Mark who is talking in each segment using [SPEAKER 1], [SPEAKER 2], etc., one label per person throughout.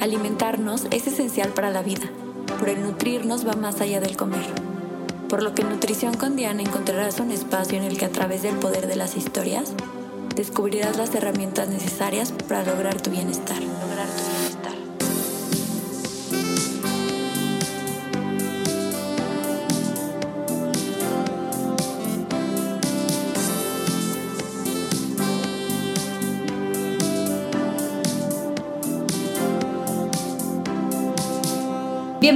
[SPEAKER 1] Alimentarnos es esencial para la vida, pero el nutrirnos va más allá del comer. Por lo que en Nutrición con Diana encontrarás un espacio en el que a través del poder de las historias descubrirás las herramientas necesarias para lograr tu bienestar.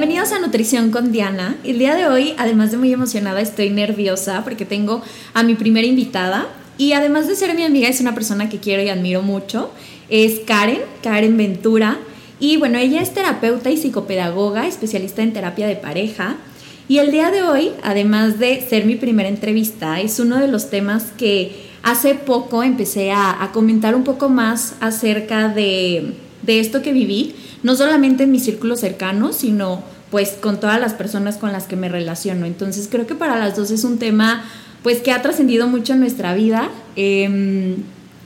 [SPEAKER 2] Bienvenidos a Nutrición con Diana. El día de hoy, además de muy emocionada, estoy nerviosa porque tengo a mi primera invitada y además de ser mi amiga, es una persona que quiero y admiro mucho. Es Karen, Karen Ventura. Y bueno, ella es terapeuta y psicopedagoga, especialista en terapia de pareja. Y el día de hoy, además de ser mi primera entrevista, es uno de los temas que hace poco empecé a, comentar un poco más acerca de, esto que viví no solamente en mi círculo cercano, sino pues con todas las personas con las que me relaciono. Entonces creo que para las dos es un tema pues que ha trascendido mucho en nuestra vida. Em,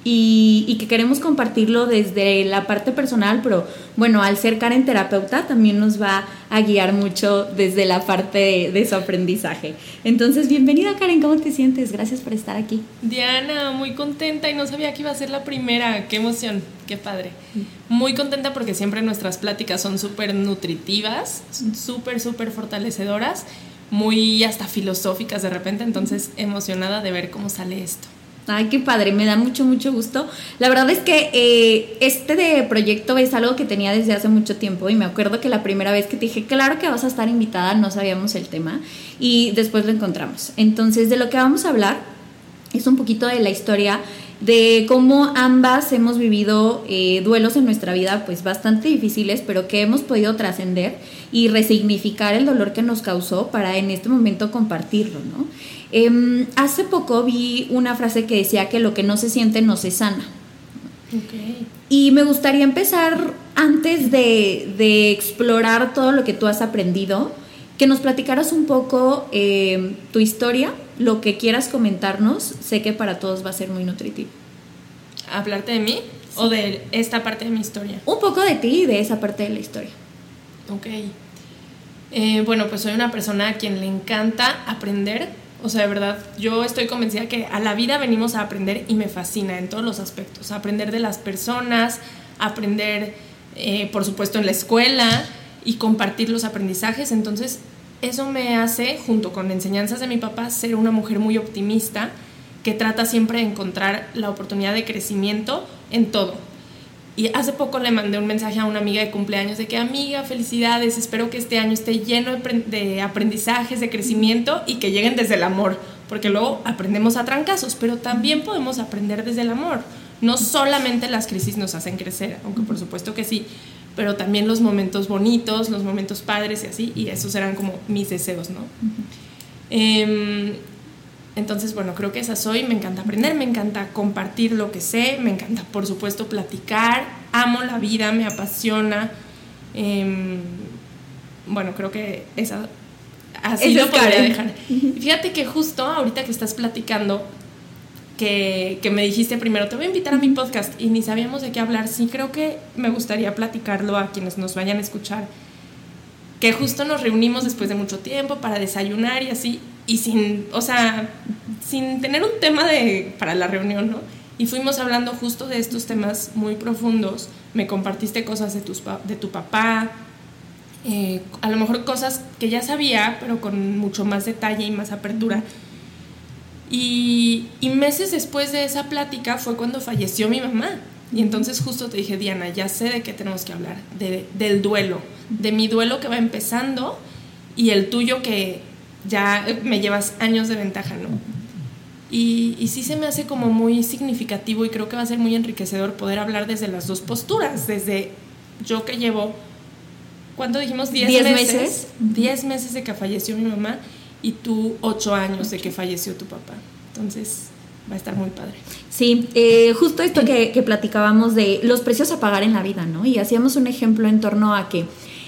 [SPEAKER 2] y, que queremos compartirlo desde la parte personal, pero bueno, al ser Karen terapeuta también nos va a guiar mucho desde la parte de, su aprendizaje. Entonces, bienvenida Karen, ¿cómo te sientes? Gracias por estar aquí.
[SPEAKER 3] Diana, muy contenta y no sabía que iba a ser la primera, qué emoción, qué padre. Muy contenta porque siempre nuestras pláticas son súper nutritivas, súper, súper fortalecedoras, muy hasta filosóficas de repente, entonces emocionada de ver cómo sale esto.
[SPEAKER 2] Ay, qué padre, me da mucho, mucho gusto. La verdad es que eh, este de proyecto es algo que tenía desde hace mucho tiempo y me acuerdo que la primera vez que te dije, claro que vas a estar invitada, no sabíamos el tema y después lo encontramos. Entonces, de lo que vamos a hablar es un poquito de la historia de cómo ambas hemos vivido eh, duelos en nuestra vida pues bastante difíciles, pero que hemos podido trascender y resignificar el dolor que nos causó para en este momento compartirlo, ¿no? Em, hace poco vi una frase que decía que lo que no se siente no se sana. Y me gustaría empezar antes de, explorar todo lo que tú has aprendido, que nos platicaras un poco em, tu historia, lo que quieras comentarnos. Sé que para todos va a ser muy nutritivo.
[SPEAKER 3] ¿Hablarte de mí o de esta parte de mi historia?
[SPEAKER 2] Un poco de ti y de esa parte de la historia.
[SPEAKER 3] Ok. Eh, bueno, pues soy una persona a quien le encanta aprender o sea, de verdad, yo estoy convencida que a la vida venimos a aprender y me fascina en todos los aspectos. Aprender de las personas, aprender, eh, por supuesto, en la escuela y compartir los aprendizajes. Entonces, eso me hace, junto con enseñanzas de mi papá, ser una mujer muy optimista que trata siempre de encontrar la oportunidad de crecimiento en todo. Y hace poco le mandé un mensaje a una amiga de cumpleaños de que, amiga, felicidades, espero que este año esté lleno de aprendizajes, de crecimiento y que lleguen desde el amor, porque luego aprendemos a trancazos, pero también podemos aprender desde el amor. No solamente las crisis nos hacen crecer, aunque por supuesto que sí, pero también los momentos bonitos, los momentos padres y así, y esos eran como mis deseos, ¿no? Entonces, bueno, creo que esa soy, me encanta aprender, me encanta compartir lo que sé, me encanta, por supuesto, platicar, amo la vida, me apasiona. Em, bueno, creo que esa así lo podría dejar. Fíjate que justo ahorita que estás platicando, que, que, me dijiste primero, te voy a invitar a mi podcast y ni sabíamos de qué hablar, sí creo que me gustaría platicarlo a quienes nos vayan a escuchar, que justo nos reunimos después de mucho tiempo para desayunar y así, y sin, o sea, sin tener un tema de, para la reunión, ¿no? Y fuimos hablando justo de estos temas muy profundos. Me compartiste cosas de, tus, de tu papá, eh, a lo mejor cosas que ya sabía, pero con mucho más detalle y más apertura. Y, meses después de esa plática fue cuando falleció mi mamá. Y entonces justo te dije, Diana, ya sé de qué tenemos que hablar, de, del duelo, de mi duelo que va empezando y el tuyo que ya me llevas años de ventaja, ¿no? Y, y, sí se me hace como muy significativo y creo que va a ser muy enriquecedor poder hablar desde las dos posturas, desde yo que llevo, ¿cuánto dijimos? Diez, meses. Diez meses de que falleció mi mamá y tú ocho años de que falleció tu papá. Entonces va a estar muy padre.
[SPEAKER 2] Sí, eh, justo esto que, que platicábamos de los precios a pagar en la vida, ¿no? Y hacíamos un ejemplo en torno a que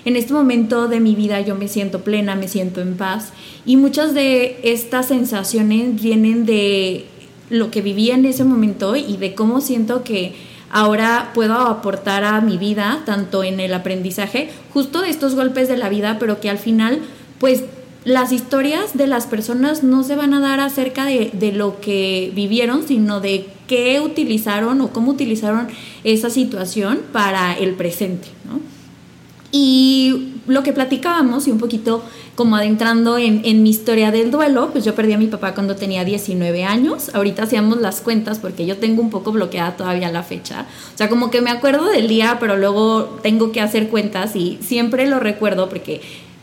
[SPEAKER 2] en este momento de mi vida yo me siento plena, me siento en paz y muchas de estas sensaciones vienen de lo que vivía en ese momento y de cómo siento que ahora puedo aportar a mi vida, tanto en el aprendizaje, justo de estos golpes de la vida, pero que al final, pues las historias de las personas no se van a dar acerca de, de, lo que vivieron, sino de qué utilizaron o cómo utilizaron esa situación para el presente. ¿no? Y lo que platicábamos y un poquito como adentrando en, en, mi historia del duelo, pues yo perdí a mi papá cuando tenía 19 años. Ahorita hacíamos las cuentas porque yo tengo un poco bloqueada todavía la fecha. O sea, como que me acuerdo del día, pero luego tengo que hacer cuentas y siempre lo recuerdo porque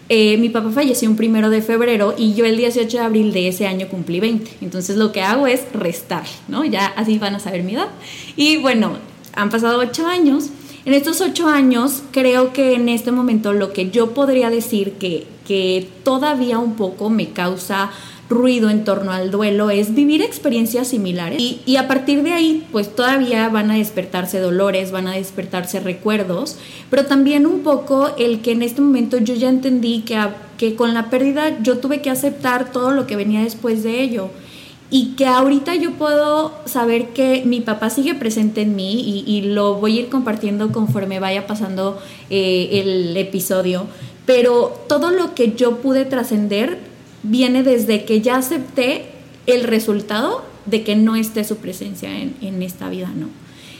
[SPEAKER 2] eh, mi papá falleció un primero de febrero y yo el 18 de abril de ese año cumplí 20. Entonces lo que hago es restar, ¿no? Ya así van a saber mi edad. Y bueno, han pasado 8 años. En estos 8 años creo que en este momento lo que yo podría decir que, que todavía un poco me causa ruido en torno al duelo es vivir experiencias similares. Y, y, a partir de ahí pues todavía van a despertarse dolores, van a despertarse recuerdos, pero también un poco el que en este momento yo ya entendí que, que con la pérdida yo tuve que aceptar todo lo que venía después de ello y que ahorita yo puedo saber que mi papá sigue presente en mí y, lo voy a ir compartiendo conforme vaya pasando eh, el episodio, pero todo lo que yo pude trascender viene desde que ya acepté el resultado de que no esté su presencia en, en esta vida, ¿no?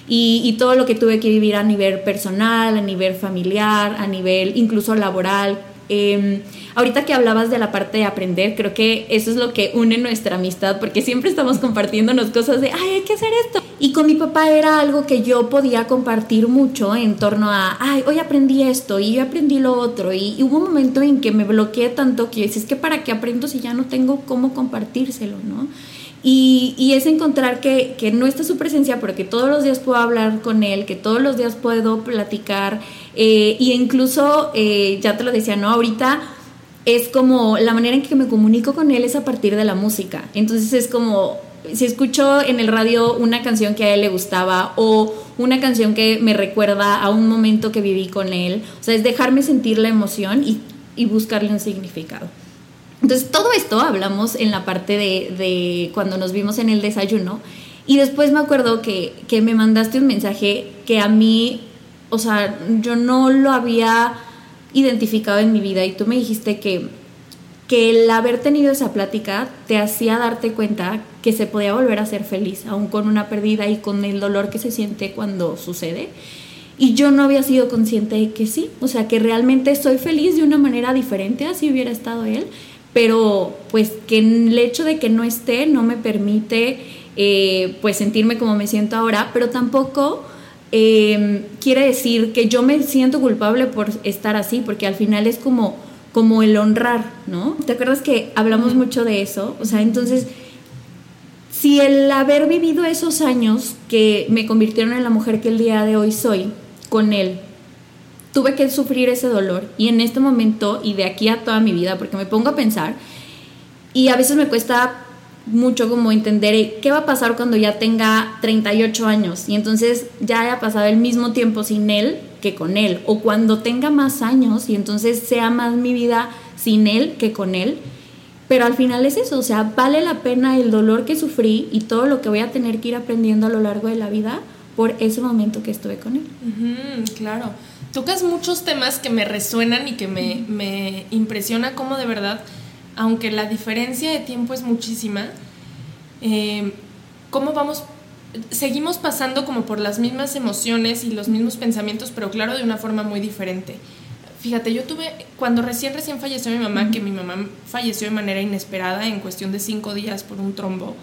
[SPEAKER 2] Y, todo lo que tuve que vivir a nivel personal, a nivel familiar, a nivel incluso laboral. Eh, ahorita que hablabas de la parte de aprender, creo que eso es lo que une nuestra amistad, porque siempre estamos compartiéndonos cosas de, ay, hay que hacer esto. Y con mi papá era algo que yo podía compartir mucho en torno a, ay, hoy aprendí esto y yo aprendí lo otro. Y, hubo un momento en que me bloqueé tanto que yo decía, que para qué aprendo si ya no tengo cómo compartírselo, ¿no? Y, y, es encontrar que, que, no está su presencia, pero que todos los días puedo hablar con él, que todos los días puedo platicar. Eh, y incluso, eh, ya te lo decía, ¿no? Ahorita es como la manera en que me comunico con él es a partir de la música. Entonces es como, si escucho en el radio una canción que a él le gustaba o una canción que me recuerda a un momento que viví con él, o sea, es dejarme sentir la emoción y, y buscarle un significado. Entonces, todo esto hablamos en la parte de, cuando nos vimos en el desayuno. Y después me acuerdo que, que, me mandaste un mensaje que a mí, o sea, yo no lo había identificado en mi vida y tú me dijiste que, que el haber tenido esa plática te hacía darte cuenta que se podía volver a ser feliz, aún con una pérdida y con el dolor que se siente cuando sucede. Y yo no había sido consciente de que sí, o sea, que realmente soy feliz de una manera diferente así hubiera estado él pero pues que el hecho de que no esté no me permite eh, pues sentirme como me siento ahora, pero tampoco eh, quiere decir que yo me siento culpable por estar así, porque al final es como, como el honrar, ¿no? ¿Te acuerdas que hablamos mucho de eso? O sea, entonces, si el haber vivido esos años que me convirtieron en la mujer que el día de hoy soy, con él, tuve que sufrir ese dolor y en este momento y de aquí a toda mi vida, porque me pongo a pensar y a veces me cuesta mucho como entender qué va a pasar cuando ya tenga 38 años y entonces ya haya pasado el mismo tiempo sin él que con él o cuando tenga más años y entonces sea más mi vida sin él que con él. Pero al final es eso, o sea, vale la pena el dolor que sufrí y todo lo que voy a tener que ir aprendiendo a lo largo de la vida por ese momento que estuve con él.
[SPEAKER 3] Uh -huh, claro tocas muchos temas que me resuenan y que me, me, impresiona cómo de verdad, aunque la diferencia de tiempo es muchísima, eh, cómo vamos, seguimos pasando como por las mismas emociones y los mismos pensamientos, pero claro, de una forma muy diferente. Fíjate, yo tuve, cuando recién, recién falleció mi mamá, que mi mamá falleció de manera inesperada en cuestión de cinco días por un trombo,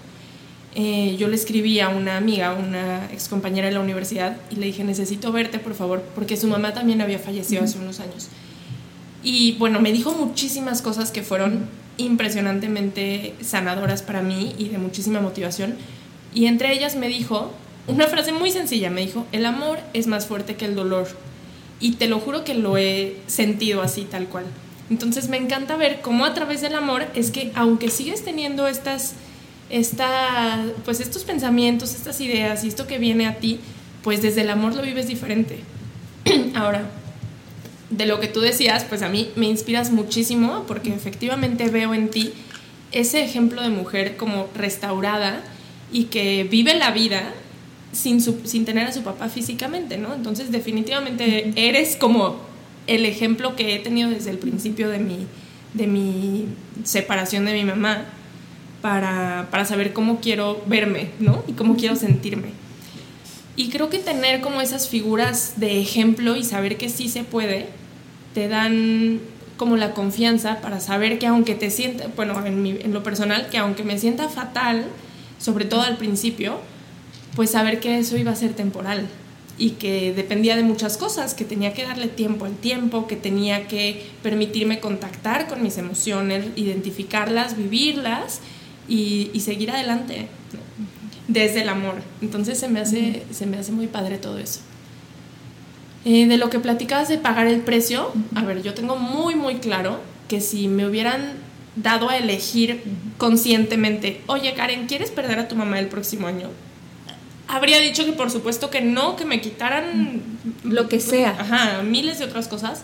[SPEAKER 3] eh, yo le escribí a una amiga, una ex compañera de la universidad, y le dije, necesito verte, por favor, porque su mamá también había fallecido hace unos años. Y bueno, me dijo muchísimas cosas que fueron impresionantemente sanadoras para mí y de muchísima motivación. Y entre ellas me dijo una frase muy sencilla, me dijo, el amor es más fuerte que el dolor. Y te lo juro que lo he sentido así, tal cual. Entonces me encanta ver cómo a través del amor es que aunque sigues teniendo estas esta, pues estos pensamientos, estas ideas y esto que viene a ti, pues desde el amor lo vives diferente. Ahora, de lo que tú decías, pues a mí me inspiras muchísimo porque efectivamente veo en ti ese ejemplo de mujer como restaurada y que vive la vida sin, sin tener a su papá físicamente, ¿no? Entonces definitivamente eres como el ejemplo que he tenido desde el principio de mi, de mi separación de mi mamá para, para saber cómo quiero verme, ¿no? Y cómo quiero sentirme. Y creo que tener como esas figuras de ejemplo y saber que sí se puede, te dan como la confianza para saber que aunque te sienta, bueno, en, en lo personal, que aunque me sienta fatal, sobre todo al principio, pues saber que eso iba a ser temporal y que dependía de muchas cosas, que tenía que darle tiempo al tiempo, que tenía que permitirme contactar con mis emociones, identificarlas, vivirlas y, seguir adelante desde el amor. Entonces se me hace, se me hace muy padre todo eso. Eh, de lo que platicabas de pagar el precio, a ver, yo tengo muy, muy claro que si me hubieran dado a elegir conscientemente, oye Karen, ¿quieres perder a tu mamá el próximo año? Habría dicho que por supuesto que no, que me quitaran
[SPEAKER 2] lo que sea.
[SPEAKER 3] Ajá, miles de otras cosas,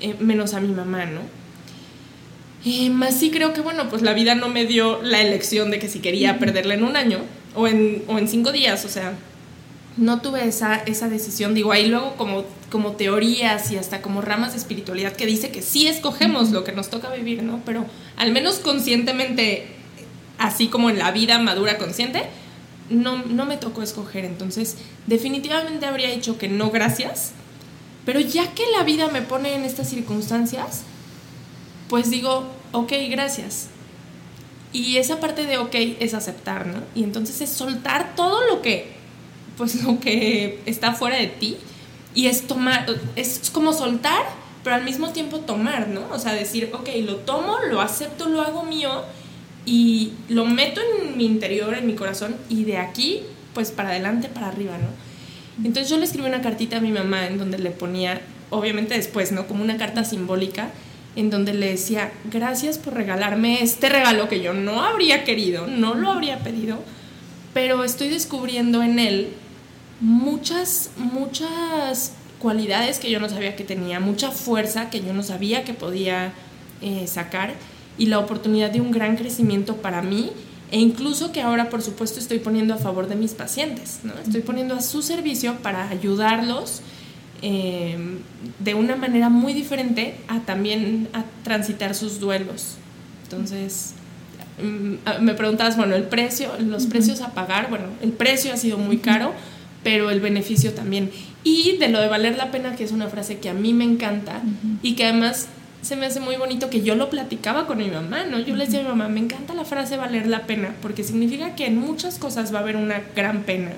[SPEAKER 3] eh, menos a mi mamá, ¿no? Eh, más sí creo que, bueno, pues la vida no me dio la elección de que si quería perderla en un año o en, o en cinco días, o sea, no tuve esa, esa decisión. Digo, ahí luego como, como teorías y hasta como ramas de espiritualidad que dice que sí escogemos lo que nos toca vivir, ¿no? Pero al menos conscientemente, así como en la vida madura consciente, no, no me tocó escoger. Entonces, definitivamente habría dicho que no, gracias. Pero ya que la vida me pone en estas circunstancias, pues digo, ok, gracias. Y esa parte de ok es aceptar, ¿no? Y entonces es soltar todo lo que, pues lo que está fuera de ti y es tomar, es como soltar, pero al mismo tiempo tomar, ¿no? O sea, decir, ok, lo tomo, lo acepto, lo hago mío y lo meto en mi interior, en mi corazón y de aquí, pues para adelante, para arriba, ¿no? Entonces yo le escribí una cartita a mi mamá en donde le ponía, obviamente después, ¿no? Como una carta simbólica en donde le decía, gracias por regalarme este regalo que yo no habría querido, no lo habría pedido, pero estoy descubriendo en él muchas, muchas cualidades que yo no sabía que tenía, mucha fuerza que yo no sabía que podía eh, sacar y la oportunidad de un gran crecimiento para mí e incluso que ahora por supuesto estoy poniendo a favor de mis pacientes, ¿no? estoy poniendo a su servicio para ayudarlos eh, de una manera muy diferente a también a transitar sus duelos. Entonces, mm, me preguntabas, bueno, el precio, los precios a pagar, bueno, el precio ha sido muy caro, pero el beneficio también. Y de lo de valer la pena, que es una frase que a mí me encanta y que además se me hace muy bonito que yo lo platicaba con mi mamá, ¿no? Yo le decía a mi mamá, me encanta la frase valer la pena, porque significa que en muchas cosas va a haber una gran pena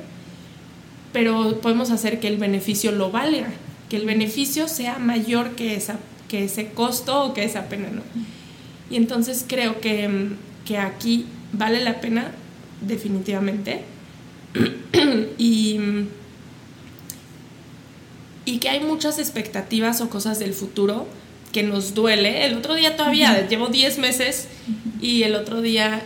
[SPEAKER 3] pero podemos hacer que el beneficio lo valga, que el beneficio sea mayor que, esa, que ese costo o que esa pena, ¿no? Y entonces creo que, que aquí vale la pena definitivamente y, y que hay muchas expectativas o cosas del futuro que nos duele. El otro día todavía, llevo 10 meses y el otro día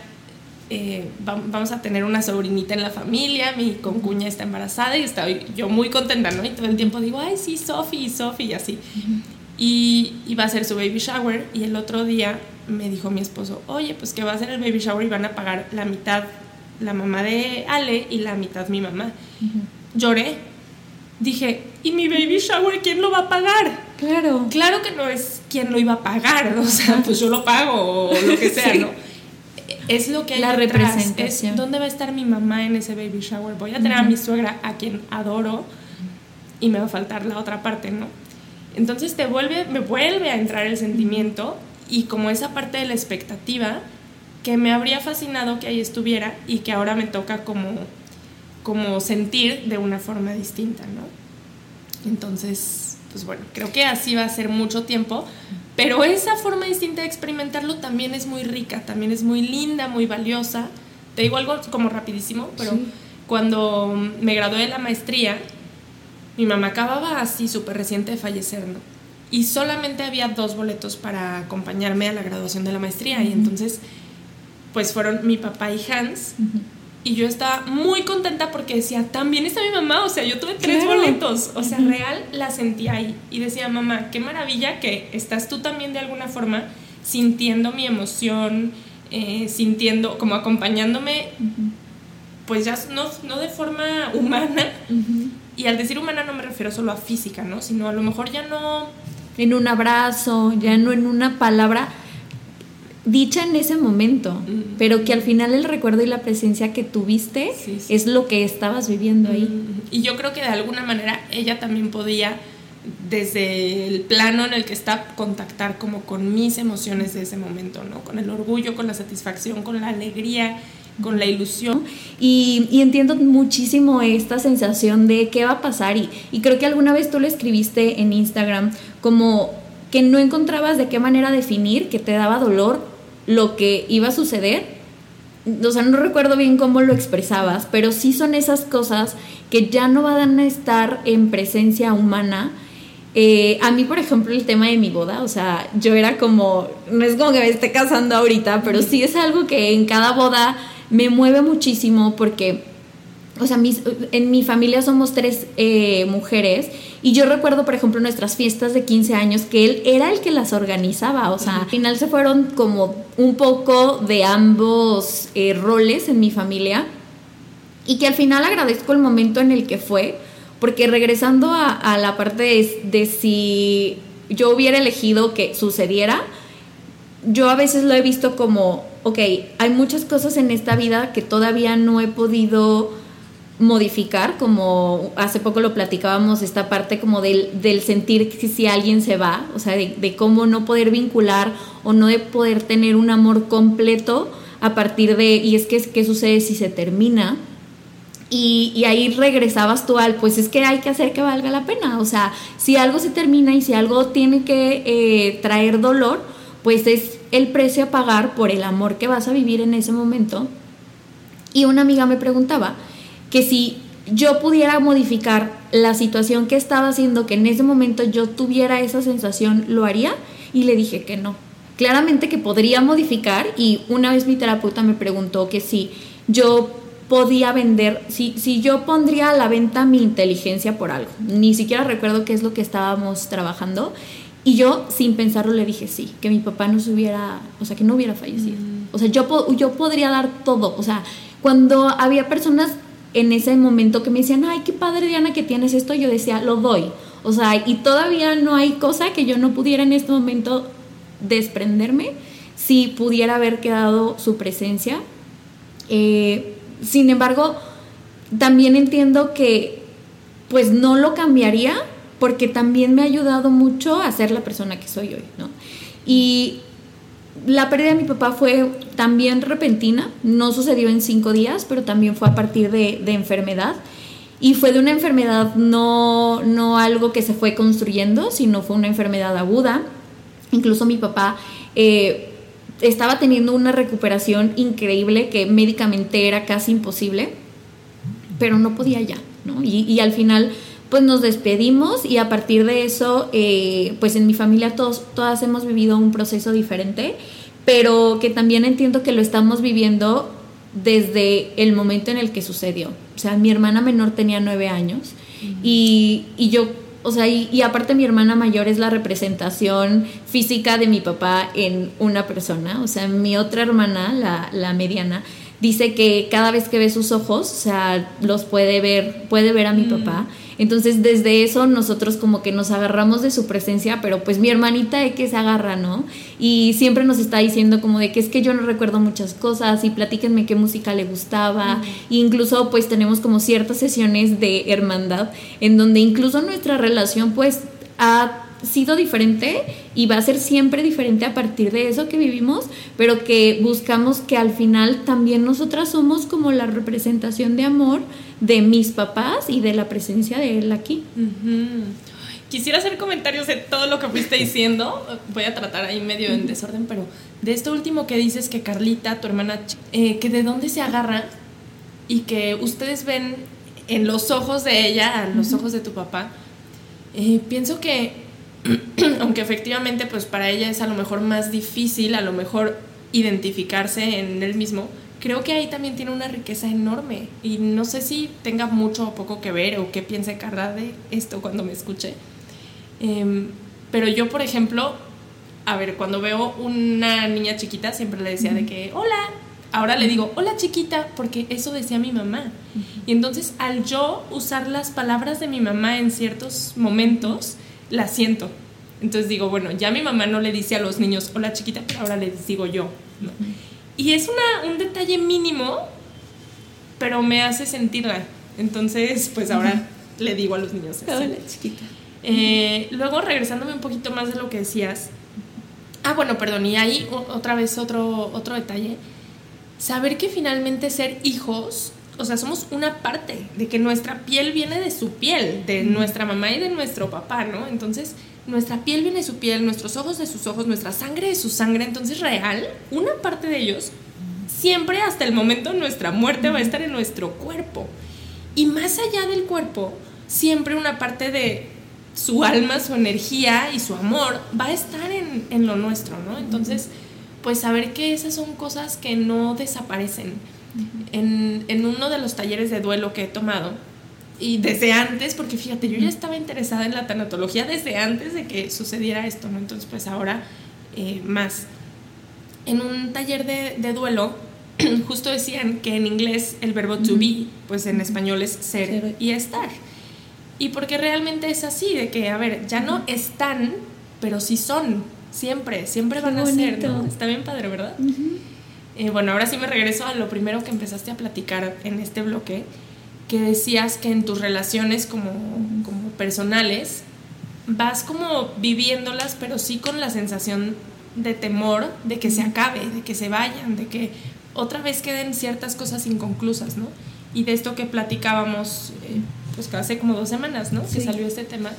[SPEAKER 3] eh, vamos a tener una sobrinita en la familia, mi concuña está embarazada y estoy yo muy contenta, ¿no? Y todo el tiempo digo, ay, sí, Sophie, Sophie, y así. y, va a ser su baby shower y el otro día me dijo mi esposo, oye, pues que va a ser el baby shower y van a pagar la mitad la mamá de Ale y la mitad mi mamá. Lloré. Dije, ¿y mi baby shower quién lo va a pagar?
[SPEAKER 2] Claro.
[SPEAKER 3] Claro que no es quién lo iba a pagar, o sea, pues yo lo pago o lo que sea, ¿no? Es lo que hay
[SPEAKER 2] la representación.
[SPEAKER 3] Es dónde va a estar mi mamá en ese baby shower. Voy a tener a mi suegra, a quien adoro, y me va a faltar la otra parte, ¿no? Entonces te vuelve, me vuelve a entrar el sentimiento y como esa parte de la expectativa que me habría fascinado que ahí estuviera y que ahora me toca como, como sentir de una forma distinta, ¿no? Entonces, pues bueno, creo que así va a ser mucho tiempo, pero esa forma distinta de experimentarlo también es muy rica, también es muy linda, muy valiosa. Te digo algo como rapidísimo, pero cuando me gradué de la maestría, mi mamá acababa así súper reciente de fallecer, ¿no? Y solamente había dos boletos para acompañarme a la graduación de la maestría. Y entonces, pues fueron mi papá y Hans. Y yo estaba muy contenta porque decía, también está mi mamá, o sea, yo tuve tres boletos, o sea, real la sentí ahí. Y decía, mamá, qué maravilla que estás tú también de alguna forma sintiendo mi emoción, eh, sintiendo, como acompañándome pues ya no, no de forma humana. Y al decir humana no me refiero solo a física, ¿no? Sino a lo mejor ya no...
[SPEAKER 2] En un abrazo, ya no en una palabra dicha en ese momento, pero que al final el recuerdo y la presencia que tuviste es lo que estabas viviendo ahí.
[SPEAKER 3] Y yo creo que de alguna manera ella también podía desde el plano en el que está contactar como con mis emociones de ese momento, ¿no? Con el orgullo, con la satisfacción, con la alegría, con la ilusión.
[SPEAKER 2] Y, entiendo muchísimo esta sensación de qué va a pasar y, y creo que alguna vez tú lo escribiste en Instagram como que no encontrabas de qué manera definir, que te daba dolor lo que iba a suceder. O sea, no recuerdo bien cómo lo expresabas, pero sí son esas cosas que ya no van a estar en presencia humana. Eh, a mí, por ejemplo, el tema de mi boda, o sea, yo era como, no es como que me esté casando ahorita, pero sí es algo que en cada boda me mueve muchísimo porque, o sea, mis, en mi familia somos tres eh, mujeres y yo recuerdo, por ejemplo, nuestras fiestas de 15 años que él era el que las organizaba, o sea, al final se fueron como un poco de ambos eh, roles en mi familia y que al final agradezco el momento en el que fue, porque regresando a, la parte de, de, si yo hubiera elegido que sucediera, yo a veces lo he visto como, ok, hay muchas cosas en esta vida que todavía no he podido modificar, como hace poco lo platicábamos, esta parte como del, del sentir que si alguien se va, o sea, de, cómo no poder vincular o no de poder tener un amor completo a partir de, y es que, ¿qué sucede si se termina? Y, ahí regresabas tú al, pues es que hay que hacer que valga la pena. O sea, si algo se termina y si algo tiene que eh, traer dolor, pues es el precio a pagar por el amor que vas a vivir en ese momento. Y una amiga me preguntaba que si yo pudiera modificar la situación que estaba haciendo, que en ese momento yo tuviera esa sensación, ¿lo haría? Y le dije que no. Claramente que podría modificar y una vez mi terapeuta me preguntó que si yo podía vender, si, si yo pondría a la venta mi inteligencia por algo. Ni siquiera recuerdo qué es lo que estábamos trabajando. Y yo, sin pensarlo, le dije sí, que mi papá no se hubiera, o sea, que no hubiera fallecido. Mm. O sea, yo, yo podría dar todo. O sea, cuando había personas en ese momento que me decían, ay, qué padre Diana que tienes esto, yo decía, lo doy. O sea, y todavía no hay cosa que yo no pudiera en este momento desprenderme si pudiera haber quedado su presencia. Eh, sin embargo, también entiendo que pues no lo cambiaría porque también me ha ayudado mucho a ser la persona que soy hoy, ¿no? Y la pérdida de mi papá fue también repentina, no sucedió en cinco días, pero también fue a partir de, enfermedad. Y fue de una enfermedad no, no algo que se fue construyendo, sino fue una enfermedad aguda. Incluso mi papá eh, estaba teniendo una recuperación increíble que médicamente era casi imposible, pero no podía ya. Y, al final, pues nos despedimos y a partir de eso, eh, pues en mi familia todos, todas hemos vivido un proceso diferente, pero que también entiendo que lo estamos viviendo desde el momento en el que sucedió. O sea, mi hermana menor tenía nueve años y, y yo o sea, y, aparte mi hermana mayor es la representación física de mi papá en una persona. O sea, mi otra hermana, la, la mediana, dice que cada vez que ve sus ojos, o sea, los puede ver, puede ver a mi mm. papá. Entonces, desde eso nosotros como que nos agarramos de su presencia, pero pues mi hermanita de que se agarra, ¿no? Y siempre nos está diciendo como de que es que yo no recuerdo muchas cosas y platíquenme qué música le gustaba. Mm. E incluso pues tenemos como ciertas sesiones de hermandad en donde incluso nuestra relación pues ha sido diferente y va a ser siempre diferente a partir de eso que vivimos, pero que buscamos que al final también nosotras somos como la representación de amor de mis papás y de la presencia de él aquí.
[SPEAKER 3] Quisiera hacer comentarios de todo lo que fuiste diciendo. Voy a tratar ahí medio en desorden, pero de esto último que dices que Carlita, tu hermana, eh, que de dónde se agarra y que ustedes ven en los ojos de ella, en los ojos de tu papá, eh, pienso que aunque efectivamente pues para ella es a lo mejor más difícil, a lo mejor identificarse en él mismo, creo que ahí también tiene una riqueza enorme. Y no sé si tenga mucho o poco que ver o qué piense Carla de esto cuando me escuche. Em, pero yo, por ejemplo, a ver, cuando veo una niña chiquita siempre le decía de que, hola, ahora le digo, hola chiquita, porque eso decía mi mamá. Y entonces al yo usar las palabras de mi mamá en ciertos momentos, las siento. Entonces digo, bueno, ya mi mamá no le dice a los niños, hola chiquita, pero ahora les digo yo. Y es una, un detalle mínimo, pero me hace sentirla. Entonces, pues ahora le digo a los niños.
[SPEAKER 2] Hola chiquita.
[SPEAKER 3] Eh, luego, regresándome un poquito más de lo que decías. Ah, bueno, perdón, y ahí otra vez otro, otro detalle saber que finalmente ser hijos, o sea, somos una parte, de que nuestra piel viene de su piel, de nuestra mamá y de nuestro papá, ¿no? Entonces, nuestra piel viene de su piel, nuestros ojos de sus ojos, nuestra sangre de su sangre, entonces real, una parte de ellos, siempre hasta el momento de nuestra muerte va a estar en nuestro cuerpo. Y más allá del cuerpo, siempre una parte de su alma, su energía y su amor va a estar en, en lo nuestro, ¿no? Entonces, pues saber que esas son cosas que no desaparecen. En, en, uno de los talleres de duelo que he tomado, y desde antes, porque fíjate, yo ya estaba interesada en la tanatología desde antes de que sucediera esto, ¿no? Entonces, pues ahora eh, más. En un taller de, de duelo, justo decían que en inglés el verbo to be, pues en español es ser y estar. Y porque realmente es así, de que, a ver, ya no están, pero sí son. Siempre, siempre van a ser, ¿no? Está bien padre, ¿verdad? Eh, bueno, ahora sí me regreso a lo primero que empezaste a platicar en este bloque, que decías que en tus relaciones como, como personales vas como viviéndolas, pero sí con la sensación de temor de que se acabe, de que se vayan, de que otra vez queden ciertas cosas inconclusas, ¿no? Y de esto que platicábamos, eh, pues hace como dos semanas, ¿no? Que salió este tema.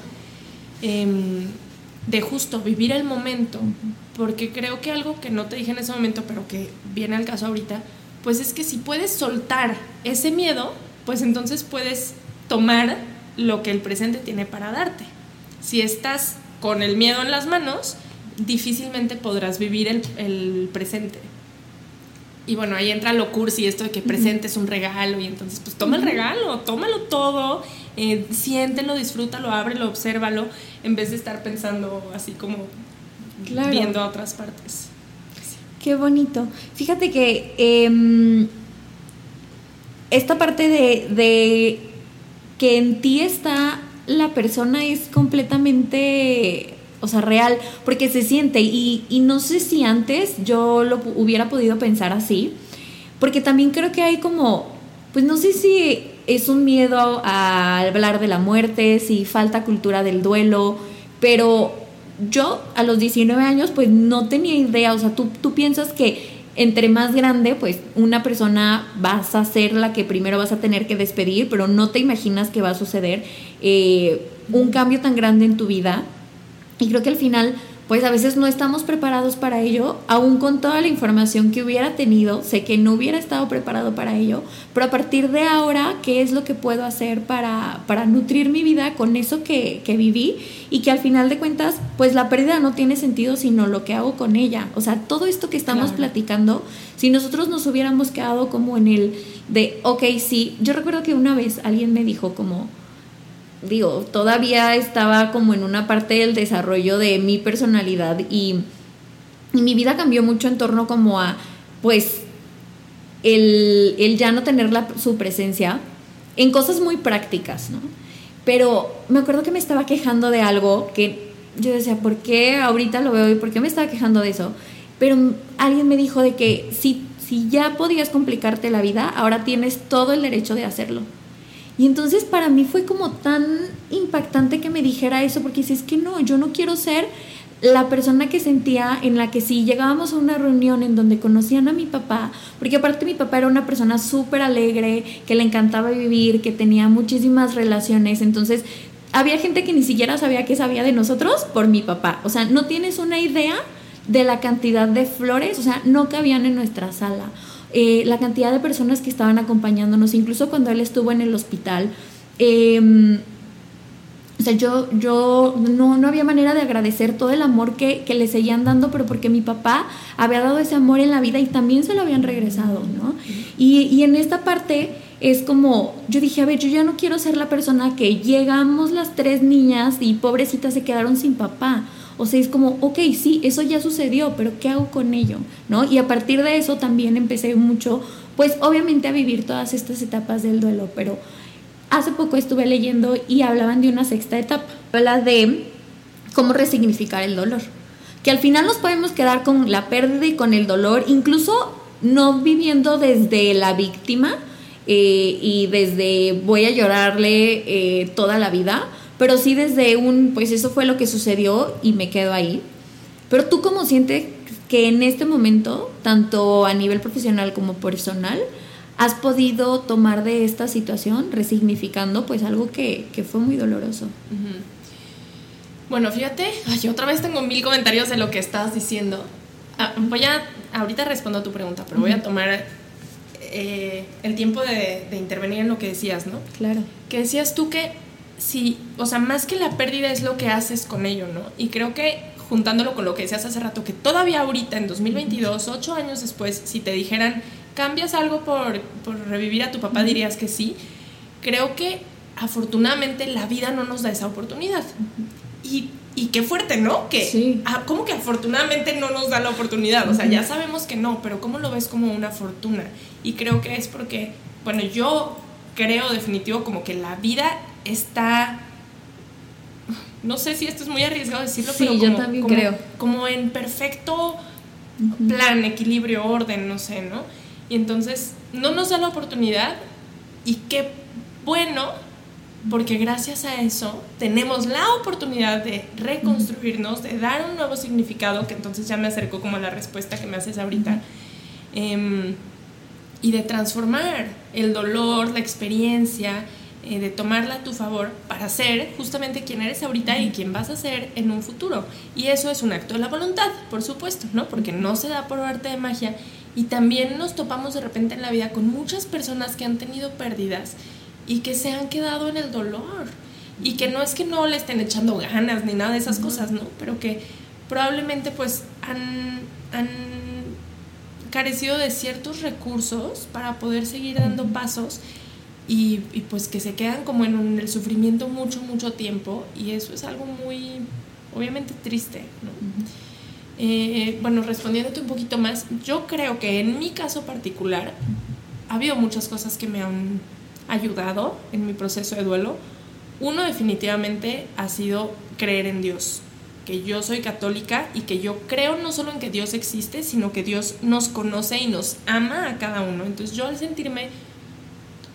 [SPEAKER 3] Eh, de justo vivir el momento, porque creo que algo que no te dije en ese momento, pero que viene al caso ahorita, pues es que si puedes soltar ese miedo, pues entonces puedes tomar lo que el presente tiene para darte. Si estás con el miedo en las manos, difícilmente podrás vivir el, el presente. Y bueno, ahí entra lo cursi, esto de que presente es un regalo, y entonces pues toma el regalo, tómalo todo eh, siéntelo, disfrútalo, ábrelo, obsérvalo, en vez de estar pensando así como viendo a otras partes.
[SPEAKER 2] Qué bonito. Fíjate que em, esta parte de, de que en ti está la persona es completamente o sea, real, porque se siente y, y, no sé si antes yo lo hubiera podido pensar así, porque también creo que hay como, pues no sé si es un miedo a hablar de la muerte, si falta cultura del duelo, pero yo a los 19 años pues no tenía idea, o sea, tú, tú piensas que entre más grande, pues una persona vas a ser la que primero vas a tener que despedir, pero no te imaginas que va a suceder eh, un cambio tan grande en tu vida. Y creo que al final pues a veces no estamos preparados para ello, aún con toda la información que hubiera tenido, sé que no hubiera estado preparado para ello, pero a partir de ahora, ¿qué es lo que puedo hacer para, para nutrir mi vida con eso que, que viví? Y que al final de cuentas, pues la pérdida no tiene sentido sino lo que hago con ella. O sea, todo esto que estamos platicando, si nosotros nos hubiéramos quedado como en el de, ok, sí, yo recuerdo que una vez alguien me dijo como, digo, todavía estaba como en una parte del desarrollo de mi personalidad y, mi vida cambió mucho en torno como a, pues, el, ya no tener la, su presencia en cosas muy prácticas, ¿no? Pero me acuerdo que me estaba quejando de algo que yo decía, ¿por qué ahorita lo veo y por qué me estaba quejando de eso? Pero alguien me dijo de que si, si ya podías complicarte la vida, ahora tienes todo el derecho de hacerlo. Y entonces para mí fue como tan impactante que me dijera eso, porque si es que no, yo no quiero ser la persona que sentía en la que si llegábamos a una reunión en donde conocían a mi papá, porque aparte mi papá era una persona súper alegre, que le encantaba vivir, que tenía muchísimas relaciones, entonces había gente que ni siquiera sabía qué sabía de nosotros por mi papá. O sea, no tienes una idea de la cantidad de flores, o sea, no cabían en nuestra sala. Eh, la cantidad de personas que estaban acompañándonos, incluso cuando él estuvo en el hospital. Em, o sea, yo, yo no, no, había manera de agradecer todo el amor que, que, le seguían dando, pero porque mi papá había dado ese amor en la vida y también se lo habían regresado, ¿no? Y, y en esta parte es como, yo dije, a ver, yo ya no quiero ser la persona que llegamos las tres niñas y pobrecitas se quedaron sin papá. O sea, es como, ok, sí, eso ya sucedió, pero ¿qué hago con ello? ¿No? Y a partir de eso también empecé mucho, pues obviamente a vivir todas estas etapas del duelo, pero hace poco estuve leyendo y hablaban de una sexta etapa, la de cómo resignificar el dolor. Que al final nos podemos quedar con la pérdida y con el dolor, incluso no viviendo desde la víctima eh, y desde voy a llorarle eh, toda la vida, pero sí desde un, pues eso fue lo que sucedió y me quedo ahí. Pero tú cómo sientes que en este momento, tanto a nivel profesional como personal, has podido tomar de esta situación, resignificando pues algo que, fue muy doloroso.
[SPEAKER 3] Bueno, fíjate, yo otra vez tengo mil comentarios de lo que estás diciendo. Ah, voy a, ahorita respondo a tu pregunta, pero voy a tomar eh, el tiempo de, de, intervenir en lo que decías, ¿no?
[SPEAKER 2] Claro.
[SPEAKER 3] Que decías tú que sí, o sea, más que la pérdida es lo que haces con ello, ¿no? Y creo que juntándolo con lo que decías hace rato, que todavía ahorita, en 2022, ocho años después, si te dijeran, ¿cambias algo por, por revivir a tu papá? Dirías que sí. Creo que afortunadamente la vida no nos da esa oportunidad. Y y qué fuerte, ¿no? Que,
[SPEAKER 2] sí.
[SPEAKER 3] ah, ¿Cómo que afortunadamente no nos da la oportunidad? O sea, ya sabemos que no, pero ¿cómo lo ves como una fortuna? Y creo que es porque, bueno, yo creo definitivo como que la vida está... No sé si esto es muy arriesgado decirlo, pero
[SPEAKER 2] como, yo también creo.
[SPEAKER 3] como en perfecto plan, equilibrio, orden, no sé, ¿no? Y entonces no nos da la oportunidad y qué bueno porque gracias a eso tenemos la oportunidad de reconstruirnos, de dar un nuevo significado, que entonces ya me acerco como a la respuesta que me haces ahorita, em, y de transformar el dolor, la experiencia, eh, de tomarla a tu favor para ser justamente quien eres ahorita y quien vas a ser en un futuro. Y eso es un acto de la voluntad, por supuesto, ¿no? Porque no se da por arte de magia. Y también nos topamos de repente en la vida con muchas personas que han tenido pérdidas y que se han quedado en el dolor. Y que no es que no le estén echando ganas ni nada de esas cosas, ¿no? Pero que probablemente pues han, han carecido de ciertos recursos para poder seguir dando pasos y, pues que se quedan como en, el sufrimiento mucho, mucho tiempo y eso es algo muy, obviamente triste, ¿no? Eh, bueno, respondiéndote un poquito más, yo creo que en mi caso particular ha habido muchas cosas que me han ayudado en mi proceso de duelo, uno definitivamente ha sido creer en Dios, que yo soy católica y que yo creo no solo en que Dios existe, sino que Dios nos conoce y nos ama a cada uno. Entonces yo al sentirme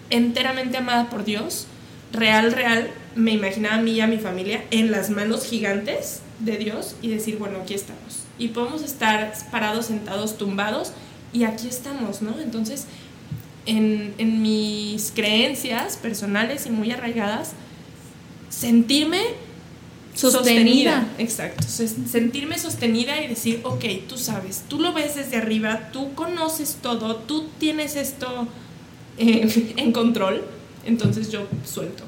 [SPEAKER 3] enteramente amada por Dios, real, real, me imaginaba a mí y a mi familia en las manos gigantes de Dios y decir, bueno, aquí estamos. Y podemos estar parados, sentados, tumbados, y aquí estamos, ¿no? Entonces en, mis creencias personales y muy arraigadas, sentirme sostenida. Exacto. Sentirme sostenida y decir, ok, tú sabes, tú lo ves desde arriba, tú conoces todo, tú tienes esto eh, en control, entonces yo suelto.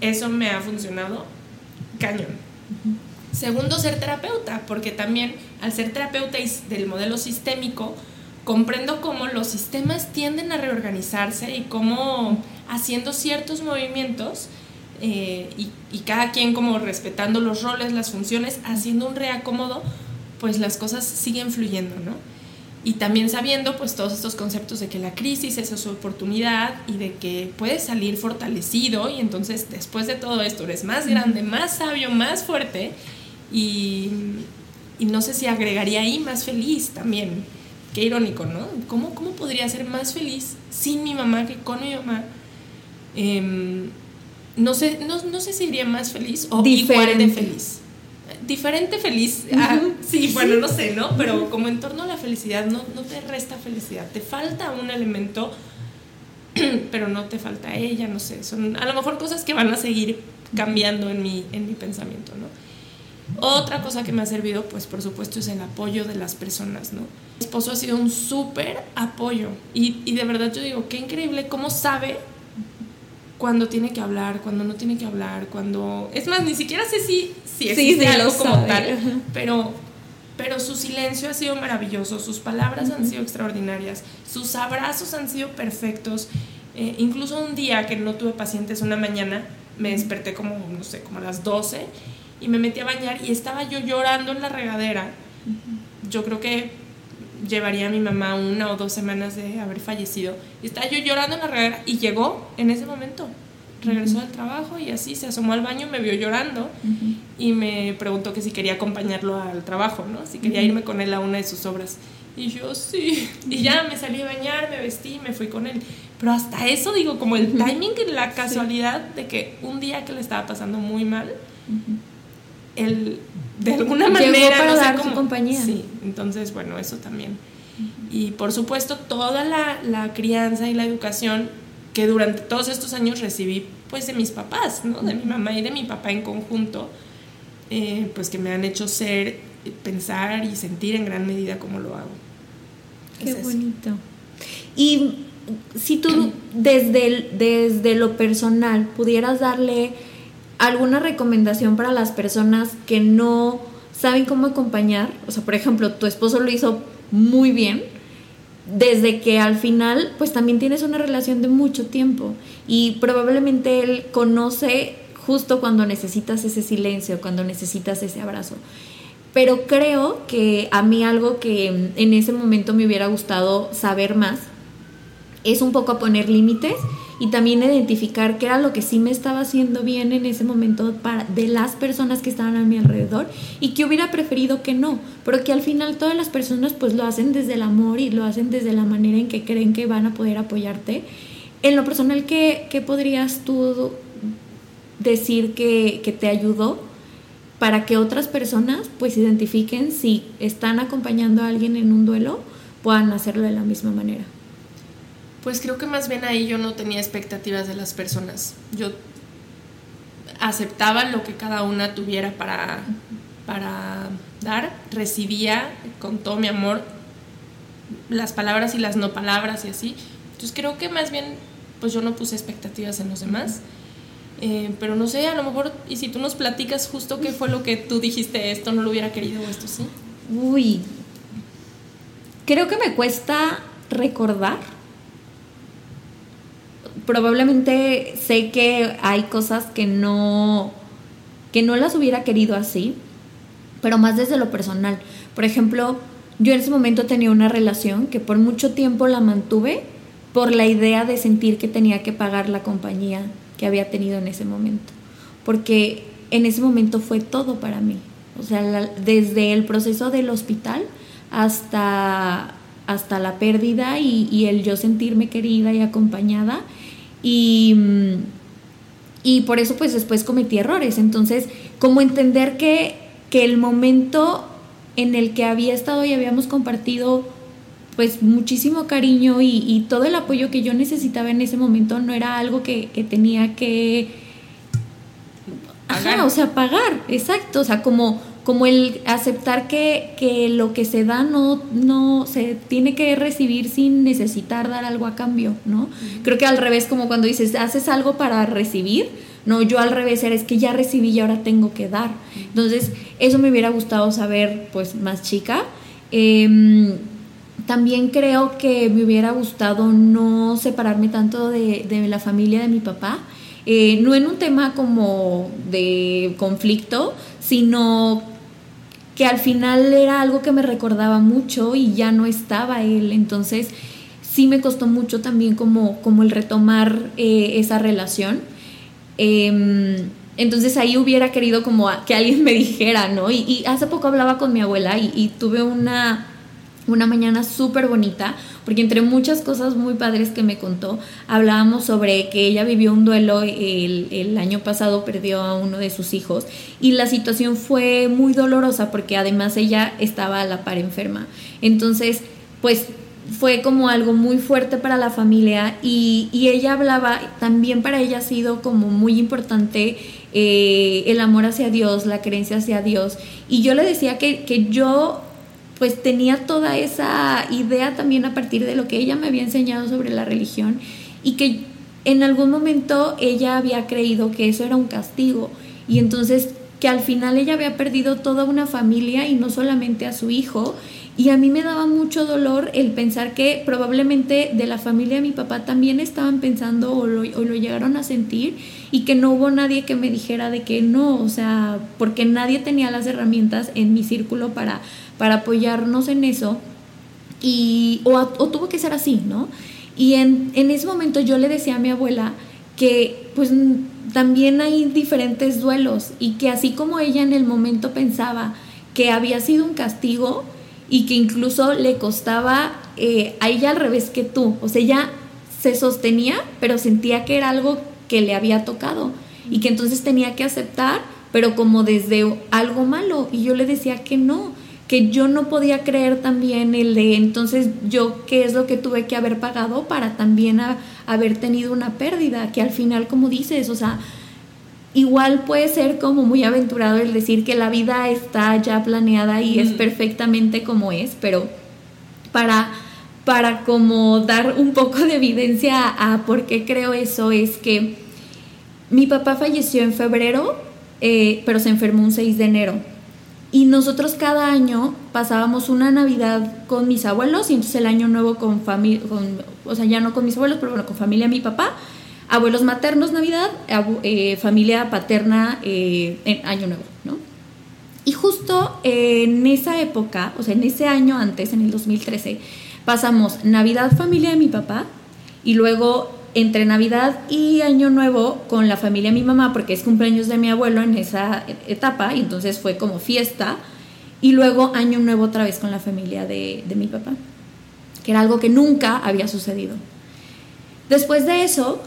[SPEAKER 3] Eso me ha funcionado cañón. Segundo, ser terapeuta, porque también al ser terapeuta del modelo sistémico, comprendo cómo los sistemas tienden a reorganizarse y cómo haciendo ciertos movimientos eh, y, cada quien como respetando los roles, las funciones, haciendo un reacomodo, pues las cosas siguen fluyendo, ¿no? Y también sabiendo pues todos estos conceptos de que la crisis es su oportunidad y de que puedes salir fortalecido y entonces después de todo esto eres más grande, más sabio, más fuerte y, y no sé si agregaría ahí más feliz también Qué irónico, ¿no? ¿Cómo, ¿Cómo podría ser más feliz sin mi mamá que con mi mamá? Em, no, sé, no, sé si sería más feliz o diferente feliz. Diferente feliz. Ah, sí, bueno, no sé, ¿no? Pero como en torno a la felicidad, no, no te resta felicidad. Te falta un elemento, pero no te falta ella, no sé. Son a lo mejor cosas que van a seguir cambiando en mi, en mi pensamiento, ¿no? Otra cosa que me ha servido, pues por supuesto, es el apoyo de las personas, ¿no? Mi esposo ha sido un súper apoyo y, y, de verdad yo digo, qué increíble cómo sabe cuando tiene que hablar, cuando no tiene que hablar, cuando... Es más, ni siquiera sé si, si existe algo como tal, pero, pero su silencio ha sido maravilloso, sus palabras han sido extraordinarias, sus abrazos han sido perfectos. Eh, incluso un día que no tuve pacientes una mañana, me desperté como, no sé, como a las 12 y me metí a bañar y estaba yo llorando en la regadera. Yo creo que llevaría a mi mamá una o dos semanas de haber fallecido. Y estaba yo llorando en la regadera y llegó en ese momento. Regresó al trabajo y así se asomó al baño, me vio llorando y me preguntó que si quería acompañarlo al trabajo, ¿no? Si quería irme con él a una de sus obras. Y yo sí. Y ya me salí a bañar, me vestí y me fui con él. Pero hasta eso digo, como el timing y la casualidad de que un día que le estaba pasando muy mal, él de alguna manera
[SPEAKER 2] para
[SPEAKER 3] no sé
[SPEAKER 2] dar su
[SPEAKER 3] cómo-
[SPEAKER 2] compañía.
[SPEAKER 3] Sí, entonces bueno, eso también. Y por supuesto toda la, la crianza y la educación que durante todos estos años recibí pues de mis papás, ¿no? De mi mamá y de mi papá en conjunto, eh, pues que me han hecho ser, pensar y sentir en gran medida como lo hago.
[SPEAKER 2] Qué
[SPEAKER 3] Es eso.
[SPEAKER 2] bonito. Y si tú desde, el- desde lo personal pudieras darle alguna recomendación para las personas que no saben cómo acompañar, o sea, por ejemplo, tu esposo lo hizo muy bien, desde que al final pues también tienes una relación de mucho tiempo y probablemente él conoce justo cuando necesitas ese silencio, cuando necesitas ese abrazo. Pero creo que a mí algo que en ese momento me hubiera gustado saber más es un poco poner límites y también identificar qué era lo que sí me estaba haciendo bien en ese momento para de las personas que estaban a mi alrededor y que hubiera preferido que no, pero que al final todas las personas pues lo hacen desde el amor y lo hacen desde la manera en que creen que van a poder apoyarte. En lo personal, ¿qué, qué podrías tú decir que, que te ayudó para que otras personas pues identifiquen si están acompañando a alguien en un duelo, puedan hacerlo de la misma manera?
[SPEAKER 3] Pues creo que más bien ahí yo no tenía expectativas de las personas. Yo aceptaba lo que cada una tuviera para, para dar, recibía con todo mi amor las palabras y las no palabras y así. Entonces creo que más bien pues yo no puse expectativas en los demás. Eh, pero no sé, a lo mejor, y si tú nos platicas justo qué fue lo que tú dijiste, esto no lo hubiera querido o esto sí.
[SPEAKER 2] Uy, creo que me cuesta recordar. Probablemente sé que hay cosas que no que no las hubiera querido así, pero más desde lo personal. Por ejemplo, yo en ese momento tenía una relación que por mucho tiempo la mantuve por la idea de sentir que tenía que pagar la compañía que había tenido en ese momento, porque en ese momento fue todo para mí. O sea, la- desde el proceso del hospital hasta, hasta la pérdida y, y el yo sentirme querida y acompañada. Y, mm, y por eso pues después cometí errores. Entonces, como entender que, que el momento en el que había estado y habíamos compartido pues muchísimo cariño y, y todo el apoyo que yo necesitaba en ese momento no era algo que, que tenía que Ajá, o sea, pagar, exacto, o sea, como, como el aceptar que, que lo que se da no, no se tiene que recibir sin necesitar dar algo a cambio, ¿no? Creo que al revés, como cuando dices, haces algo para recibir, no, yo al revés era, es que ya recibí y ahora tengo que dar. Entonces, eso me hubiera gustado saber, pues, más chica. Em, también creo que me hubiera gustado no separarme tanto de, de la familia de mi papá. Eh, no en un tema como de conflicto, sino al final era algo que me recordaba mucho y ya no estaba él. Entonces sí me costó mucho también como, como el retomar eh, esa relación. Em, entonces ahí hubiera querido como que alguien me dijera, ¿no? Y, hace poco hablaba con mi abuela y tuve una, una mañana súper bonita, porque entre muchas cosas muy padres que me contó, hablábamos sobre que ella vivió un duelo el, año pasado, perdió a uno de sus hijos y la situación fue muy dolorosa porque además ella estaba a la par enferma. Entonces, pues fue como algo muy fuerte para la familia y, y ella hablaba, también para ella ha sido como muy importante eh, el amor hacia Dios, la creencia hacia Dios. Y yo le decía que, que yo pues tenía toda esa idea también a partir de lo que ella me había enseñado sobre la religión y que en algún momento ella había creído que eso era un castigo y entonces que al final ella había perdido toda una familia y no solamente a su hijo. Y a mí me daba mucho dolor el pensar que probablemente de la familia de mi papá también estaban pensando o lo, o llegaron a sentir y que no hubo nadie que me dijera de que no, o sea, porque nadie tenía las herramientas en mi círculo para, para apoyarnos en eso. Y, o, tuvo que ser así, ¿no? Y en, en ese momento yo le decía a mi abuela que pues también hay diferentes duelos y que así como ella en el momento pensaba que había sido un castigo y que incluso le costaba eh, a ella al revés que tú, o sea, ella se sostenía pero sentía que era algo que le había tocado y que entonces tenía que aceptar, pero como desde algo malo y yo le decía que no, que yo no podía creer también el de entonces yo qué es lo que tuve que haber pagado para también haber tenido una pérdida, que al final como dices, o sea, igual puede ser como muy aventurado el decir que la vida está ya planeada y es perfectamente como es, pero para para como dar un poco de evidencia a por qué creo eso es que mi papá falleció en febrero, eh, pero se enfermó un 6 de enero. Y nosotros cada año pasábamos una Navidad con mis abuelos y entonces el año nuevo con familia, o sea, ya no con mis abuelos, pero bueno, con familia mi papá, abuelos maternos Navidad, eh, familia paterna eh, en año nuevo, ¿no? Y justo en esa época, o sea, en ese año antes, en el 2013, pasamos Navidad familia de mi papá y luego entre Navidad y Año Nuevo con la familia de mi mamá, porque es cumpleaños de mi abuelo en esa etapa, y entonces fue como fiesta, y luego Año Nuevo otra vez con la familia de, mi papá, que era algo que nunca había sucedido. Después de eso,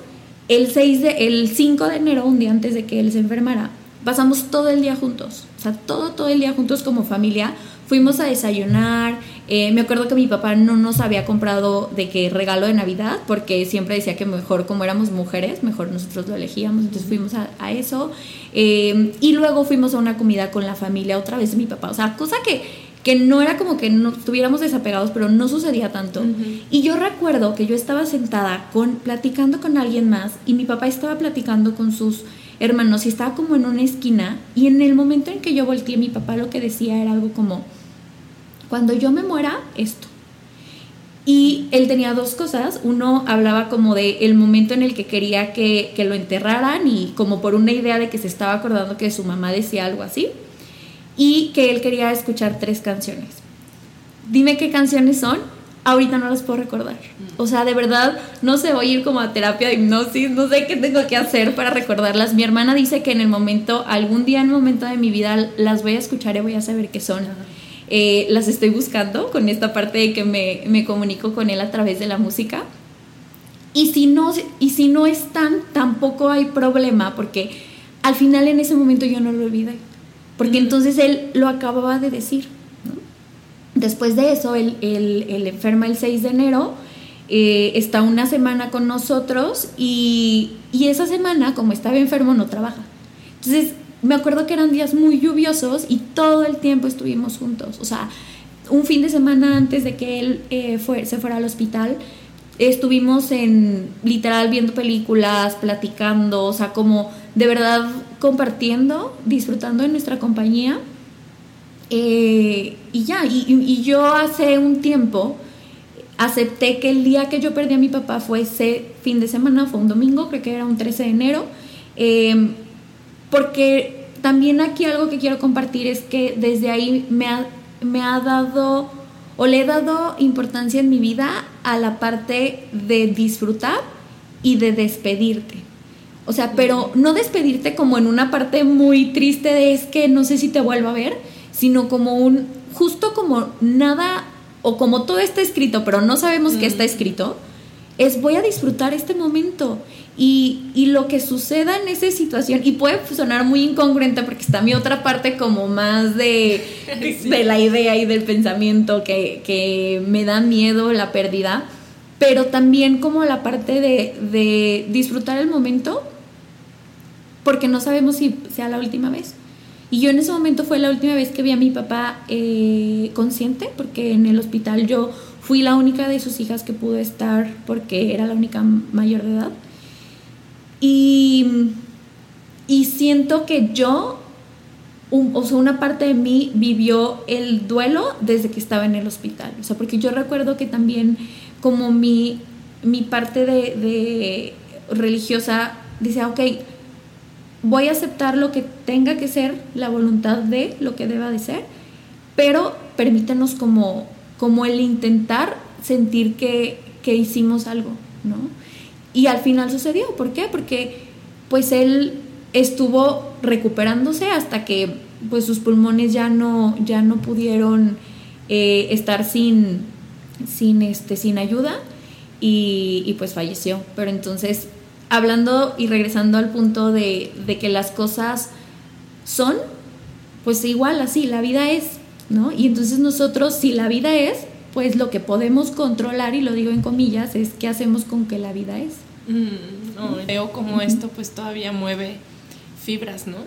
[SPEAKER 2] el, 6 de, el 5 de enero, un día antes de que él se enfermara, pasamos todo el día juntos, o sea, todo, todo el día juntos como familia, fuimos a desayunar, eh, me acuerdo que mi papá no nos había comprado de qué regalo de Navidad, porque siempre decía que mejor como éramos mujeres, mejor nosotros lo elegíamos, entonces fuimos a, eso. Eh, y luego fuimos a una comida con la familia otra vez de mi papá, o sea, cosa que, que no era como que no estuviéramos desapegados, pero no sucedía tanto. Y yo recuerdo que yo estaba sentada con, platicando con alguien más y mi papá estaba platicando con sus hermanos y estaba como en una esquina y en el momento en que yo volteé mi papá lo que decía era algo como cuando yo me muera, esto. Y él tenía dos cosas. Uno hablaba como de el momento en el que quería que, lo enterraran y como por una idea de que se estaba acordando que su mamá decía algo así. Y que él quería escuchar tres canciones. Dime qué canciones son. Ahorita no las puedo recordar. O sea, de verdad, no sé, voy a ir como a terapia de hipnosis, no sé qué tengo que hacer para recordarlas. Mi hermana dice que en el momento, algún día en un momento de mi vida, las voy a escuchar y voy a saber qué son. Eh, las estoy buscando con esta parte de que me, me, comunico con él a través de la música. Y si, no, y si no están, tampoco hay problema, porque al final en ese momento yo no lo olvidé, porque entonces él lo acababa de decir. Después de eso, él, él, enferma el 6 de enero, eh, está una semana con nosotros y, esa semana, como estaba enfermo, no trabaja. Entonces, me acuerdo que eran días muy lluviosos y todo el tiempo estuvimos juntos. O sea, un fin de semana antes de que él eh, se fuera al hospital, estuvimos en literal viendo películas, platicando, o sea, como de verdad compartiendo, disfrutando de nuestra compañía. Eh, y ya, y, yo hace un tiempo acepté que el día que yo perdí a mi papá fue ese fin de semana, fue un domingo, creo que era un 13 de enero. Eh, porque también aquí algo que quiero compartir es que desde ahí me ha, me ha dado o le he dado importancia en mi vida a la parte de disfrutar y de despedirte. O sea, pero no despedirte como en una parte muy triste de es que no sé si te vuelvo a ver, sino como un, justo como nada, o como todo está escrito, pero no sabemos qué está escrito, es voy a disfrutar este momento. Y, y, lo que suceda en esa situación, y puede sonar muy incongruente porque está mi otra parte como más de, de la idea y del pensamiento que, que, me da miedo la pérdida, pero también como la parte de, de, disfrutar el momento porque no sabemos si sea la última vez. Y yo en ese momento fue la última vez que vi a mi papá eh, consciente porque en el hospital yo fui la única de sus hijas que pudo estar porque era la única mayor de edad. Y, y siento que yo o sea, una parte de mí vivió el duelo desde que estaba en el hospital. O sea, porque yo recuerdo que también como mi, mi parte de, religiosa decía, ok, voy a aceptar lo que tenga que ser, la voluntad de lo que deba de ser, pero permítanos como, como el intentar sentir que, que hicimos algo, ¿no? Y al final sucedió, ¿por qué? Porque pues él estuvo recuperándose hasta que pues sus pulmones ya no, ya no pudieron eh, estar sin, sin, este, sin ayuda y, pues falleció. Pero entonces, hablando y regresando al punto de, de que las cosas son, pues igual así, la vida es, ¿no? Y entonces nosotros, si la vida es, pues lo que podemos controlar, y lo digo en comillas, es qué hacemos con que la vida es.
[SPEAKER 3] Mm, veo como esto pues todavía mueve fibras, ¿no?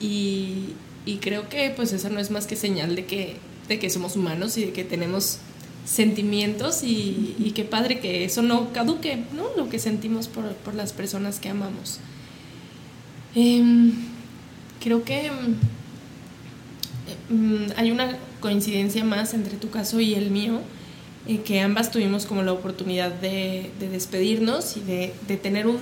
[SPEAKER 3] Y, creo que pues eso no es más que señal de que, de que somos humanos y de que tenemos sentimientos y, qué padre que eso no caduque, ¿no? Lo que sentimos por, las personas que amamos. Em, creo que mm, hay una coincidencia más entre tu caso y el mío, eh, que ambas tuvimos como la oportunidad de, despedirnos y de, de tener un,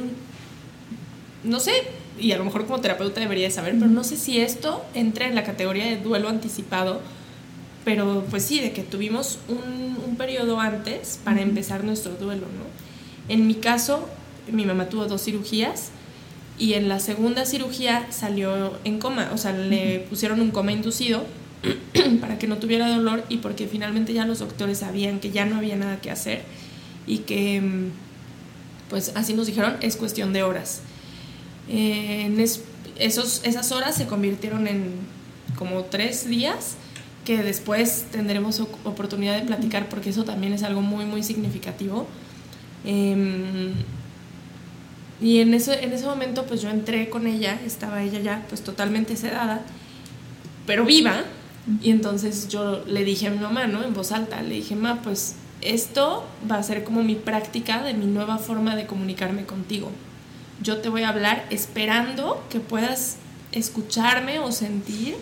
[SPEAKER 3] no sé, y a lo mejor como terapeuta debería saber, pero no sé si esto entra en la categoría de duelo anticipado, pero pues sí, de que tuvimos un, un periodo antes para empezar nuestro duelo, ¿no? En mi caso, mi mamá tuvo dos cirugías y en la segunda cirugía salió en coma, o sea, le pusieron un coma inducido para que no tuviera dolor y porque finalmente ya los doctores sabían que ya no había nada que hacer y que, mm, pues así nos dijeron, es cuestión de horas. En esos, esas horas se convirtieron en como tres días que después tendremos oportunidad de platicar porque eso también es algo muy, muy significativo. Em, y en ese, en ese momento pues yo entré con ella, estaba ella ya pues totalmente sedada, pero viva. Y entonces yo le dije a mi mamá, ¿no? En voz alta, le dije, ma, pues esto va a ser como mi práctica de mi nueva forma de comunicarme contigo yo te voy a hablar esperando que puedas escucharme o sentir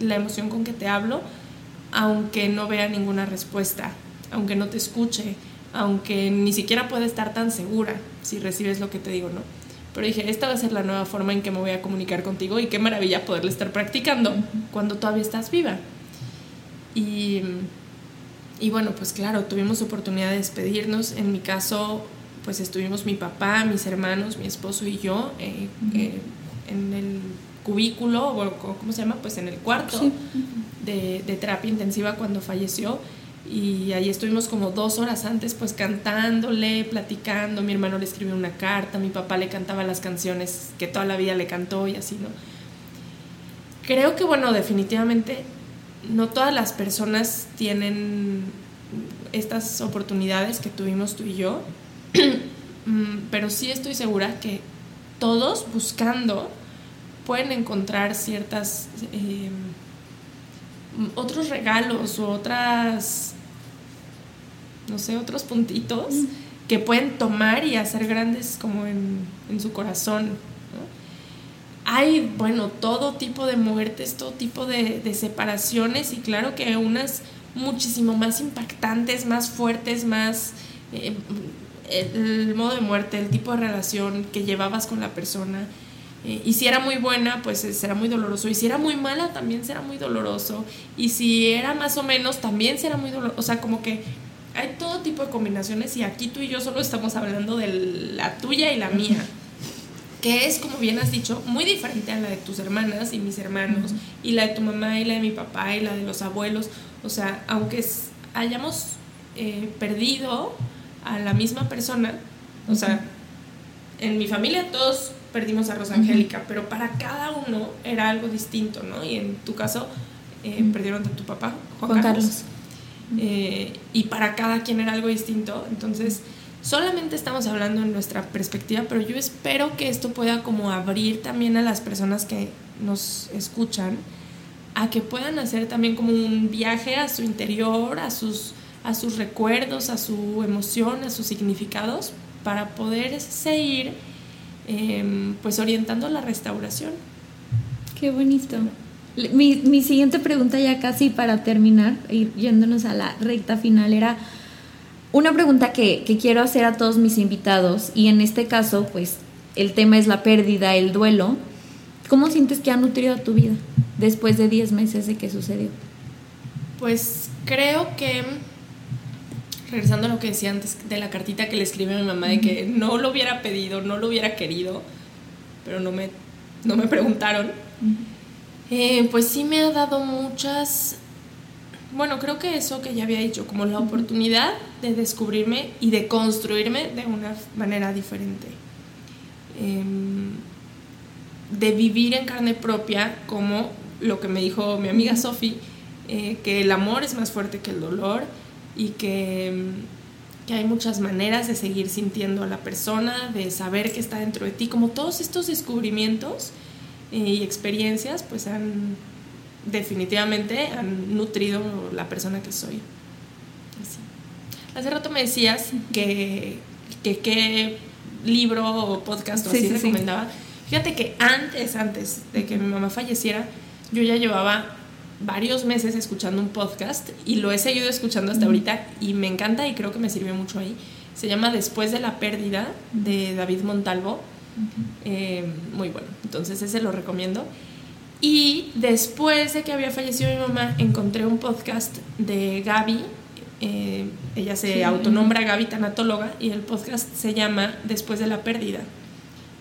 [SPEAKER 3] la emoción con que te hablo, aunque no vea ninguna respuesta, aunque no te escuche, aunque ni siquiera pueda estar tan segura si recibes lo que te digo, ¿no? Pero dije, esta va a ser la nueva forma en que me voy a comunicar contigo y qué maravilla poderle estar practicando cuando todavía estás viva. Y, y bueno, pues claro, tuvimos oportunidad de despedirnos. En mi caso, pues estuvimos mi papá, mis hermanos, mi esposo y yo eh, eh, en el cubículo, o ¿cómo se llama? Pues en el cuarto de, terapia intensiva cuando falleció. Y ahí estuvimos como dos horas antes, pues cantándole, platicando. Mi hermano le escribió una carta, mi papá le cantaba las canciones que toda la vida le cantó y así, ¿no? Creo que, bueno, definitivamente no todas las personas tienen estas oportunidades que tuvimos tú y yo. Mm, pero sí estoy segura que todos buscando pueden encontrar ciertas eh, otros regalos o otras no sé otros puntitos que pueden tomar y hacer grandes como en, su corazón hay bueno todo tipo de muertes todo tipo de, separaciones y claro que unas muchísimo más impactantes más fuertes más eh, el, modo de muerte, el tipo de relación que llevabas con la persona. Eh, y si era muy buena, pues eh, será muy doloroso. Y si era muy mala, también será muy doloroso. Y si era más o menos, también será muy doloroso. O sea, como que hay todo tipo de combinaciones y aquí tú y yo solo estamos hablando de la tuya y la mía. Que es, como bien has dicho, muy diferente a la de tus hermanas y mis hermanos, y la de tu mamá y la de mi papá y la de los abuelos. O sea, aunque hayamos eh, perdido a la misma persona, o sea, en mi familia todos perdimos a Rosa Angélica, pero para cada uno era algo distinto, ¿no? Y en tu caso, eh, perdieron a tu papá, Juan, Carlos. Eh, y para cada quien era algo distinto, entonces solamente estamos hablando en nuestra perspectiva, pero yo espero que esto pueda como abrir también a las personas que nos escuchan a que puedan hacer también como un viaje a su interior, a sus a sus recuerdos, a su emoción, a sus significados, para poder seguir em, pues orientando la restauración.
[SPEAKER 2] Qué bonito. Mi, mi, siguiente pregunta ya casi para terminar, ir yéndonos a la recta final, era una pregunta que, que quiero hacer a todos mis invitados y en este caso, pues el tema es la pérdida, el duelo. ¿Cómo sientes que ha nutrido tu vida después de 10 meses de que sucedió?
[SPEAKER 3] Pues creo que, regresando a lo que decía antes de la cartita que le escribí a mi mamá, de que no lo hubiera pedido, no lo hubiera querido, pero no me, no me preguntaron, eh, pues sí me ha dado muchas, bueno, creo que eso que ya había dicho, como la oportunidad de descubrirme y de construirme de una manera diferente. Em, de vivir en carne propia como lo que me dijo mi amiga Sophie, eh, que el amor es más fuerte que el dolor y que, que, hay muchas maneras de seguir sintiendo a la persona, de saber que está dentro de ti, como todos estos descubrimientos eh, y experiencias pues han definitivamente han nutrido la persona que soy. Hace rato me decías que qué libro o podcast o así recomendaba. Fíjate que antes, antes de que mi mamá falleciera, yo ya llevaba varios meses escuchando un podcast y lo he seguido escuchando hasta ahorita y me encanta y creo que me sirvió mucho ahí. Se llama Después de la pérdida de David Montalvo. Eh, muy bueno, entonces ese lo recomiendo. Y después de que había fallecido mi mamá, encontré un podcast de Gaby. Eh, ella se autonombra Gaby Tanatóloga y el podcast se llama Después de la pérdida.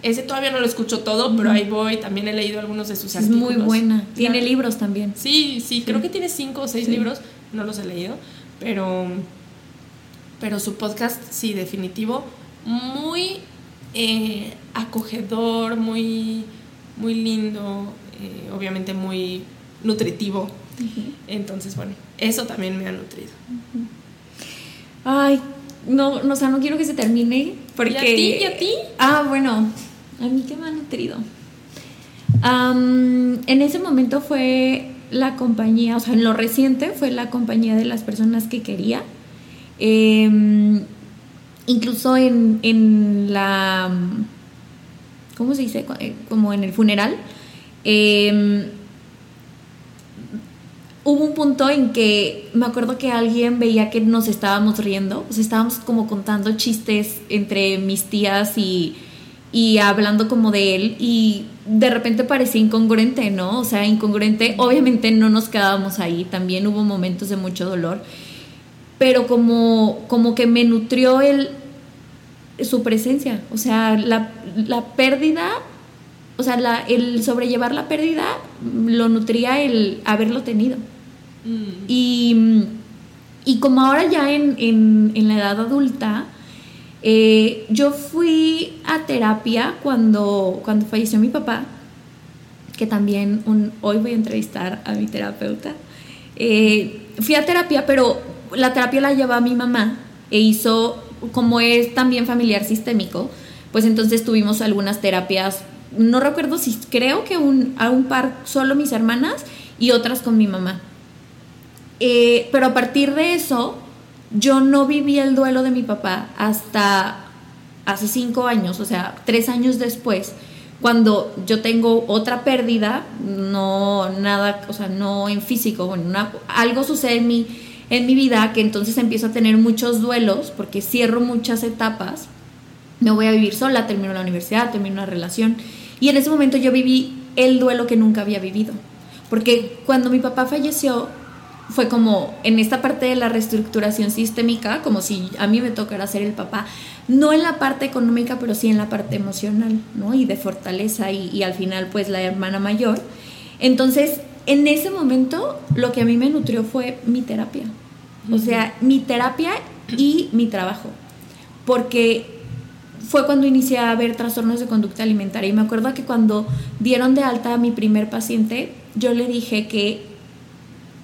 [SPEAKER 3] Ese todavía no lo escucho todo, pero ahí voy. También he leído algunos de sus
[SPEAKER 2] es artículos. Es muy buena. Tiene libros también.
[SPEAKER 3] Sí, sí, creo que tiene cinco o seis libros. No los he leído, pero, pero su podcast, sí, definitivo. Muy eh, acogedor, muy, muy lindo, eh, obviamente muy nutritivo. Entonces, bueno, eso también me ha nutrido.
[SPEAKER 2] Ay, no, no, o sea, no quiero que se termine porque... ¿Y a
[SPEAKER 3] ti? ¿Y a ti?
[SPEAKER 2] Ah, bueno, a mí qué me ha nutrido. en ese momento fue la compañía, o sea, en lo reciente fue la compañía de las personas que quería. Em, incluso en, en, la, ¿cómo se dice? Eh, como en el funeral. Em, hubo un punto en que me acuerdo que alguien veía que nos estábamos riendo, o sea, estábamos como contando chistes entre mis tías y y hablando como de él y de repente parecía incongruente, ¿no? O sea, incongruente, obviamente no nos quedábamos ahí, también hubo momentos de mucho dolor, pero como, como que me nutrió el, su presencia, o sea, la, pérdida, o sea, la, el sobrellevar la pérdida lo nutría el haberlo tenido. Mm. Y, y, como ahora ya en, en, en la edad adulta, eh, yo fui a terapia cuando, cuando falleció mi papá, que también hoy voy a entrevistar a mi terapeuta. Eh, fui a terapia, pero la terapia la llevó a mi mamá e hizo, como es también familiar sistémico, pues entonces tuvimos algunas terapias, no recuerdo si creo que un, a un par solo mis hermanas y otras con mi mamá. Eh, pero a partir de eso, yo no viví el duelo de mi papá hasta hace cinco años, o sea, tres años después, cuando yo tengo otra pérdida, no nada, o sea, no en físico, bueno, algo sucede en mi, en mi vida que entonces empiezo a tener muchos duelos porque cierro muchas etapas. Me voy a vivir sola, termino la universidad, termino una relación. Y en ese momento yo viví el duelo que nunca había vivido. Porque cuando mi papá falleció, fue como en esta parte de la reestructuración sistémica, como si a mí me tocara ser el papá, no en la parte económica, pero sí en la parte emocional, ¿no? Y de fortaleza y, al final pues la hermana mayor. Entonces, en ese momento lo que a mí me nutrió fue mi terapia. O sea, mi terapia y mi trabajo. Porque fue cuando inicié a ver trastornos de conducta alimentaria. Y me acuerdo que cuando dieron de alta a mi primer paciente, yo le dije que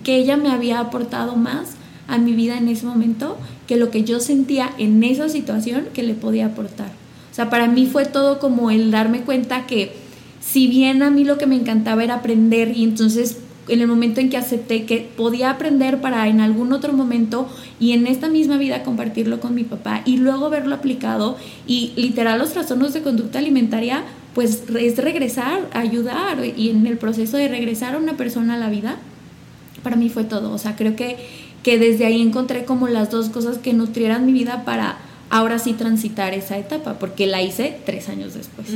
[SPEAKER 2] que ella me había aportado más a mi vida en ese momento que lo que yo sentía en esa situación que le podía aportar. O sea, para mí fue todo como el darme cuenta que si bien a mí lo que me encantaba era aprender y entonces en el momento en que acepté que podía aprender para en algún otro momento y en esta misma vida compartirlo con mi papá y luego verlo aplicado y literal los trastornos de conducta alimentaria pues es regresar, ayudar y en el proceso de regresar a una persona a la vida, para mí fue todo. O sea, creo que, que desde ahí encontré como las dos cosas que nutrieran mi vida para ahora sí transitar esa etapa, porque la hice tres años después.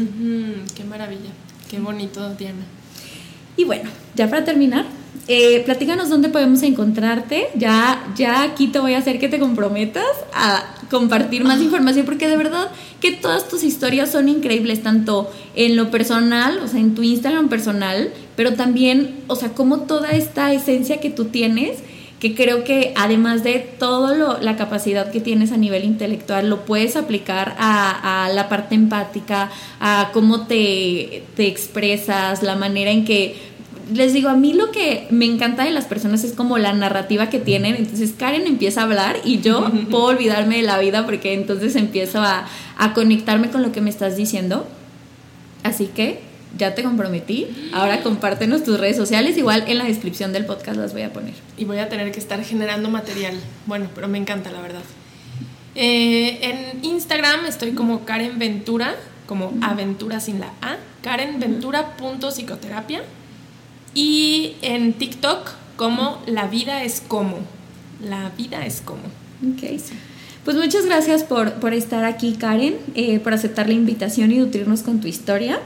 [SPEAKER 3] qué maravilla, qué bonito, Diana.
[SPEAKER 2] Y bueno, ya para terminar, eh, platícanos dónde podemos encontrarte. Ya, ya aquí te voy a hacer que te comprometas a compartir más información porque de verdad que todas tus historias son increíbles, tanto en lo personal, o sea, en tu Instagram personal, pero también, o sea, como toda esta esencia que tú tienes, que creo que además de toda la capacidad que tienes a nivel intelectual, lo puedes aplicar a, a la parte empática, a cómo te, te expresas, la manera en que les digo, a mí lo que me encanta de las personas es como la narrativa que tienen. Entonces Karen empieza a hablar y yo puedo olvidarme de la vida porque entonces empiezo a, conectarme con lo que me estás diciendo. Así que ya te comprometí. Ahora compártenos tus redes sociales. Igual en la descripción del podcast las voy a poner.
[SPEAKER 3] Y voy a tener que estar generando material. Bueno, pero me encanta, la verdad. Eh, en Instagram estoy como Karen Ventura, como aventura sin la A. Karen Ventura.psicoterapia. Y en TikTok como La vida es como. La vida es como.
[SPEAKER 2] Ok. Pues muchas gracias por, por estar aquí, Karen, eh, por aceptar la invitación y nutrirnos con tu historia.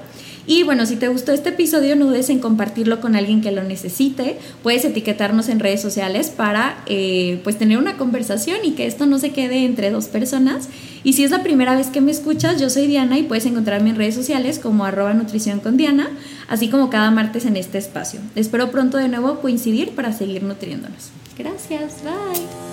[SPEAKER 2] Y bueno, si te gustó este episodio, no dudes en compartirlo con alguien que lo necesite. Puedes etiquetarnos en redes sociales para eh, pues tener una conversación y que esto no se quede entre dos personas. Y si es la primera vez que me escuchas, yo soy Diana y puedes encontrarme en redes sociales como arroba nutrición con Diana, así como cada martes en este espacio. Espero pronto de nuevo coincidir para seguir nutriéndonos. Gracias, bye.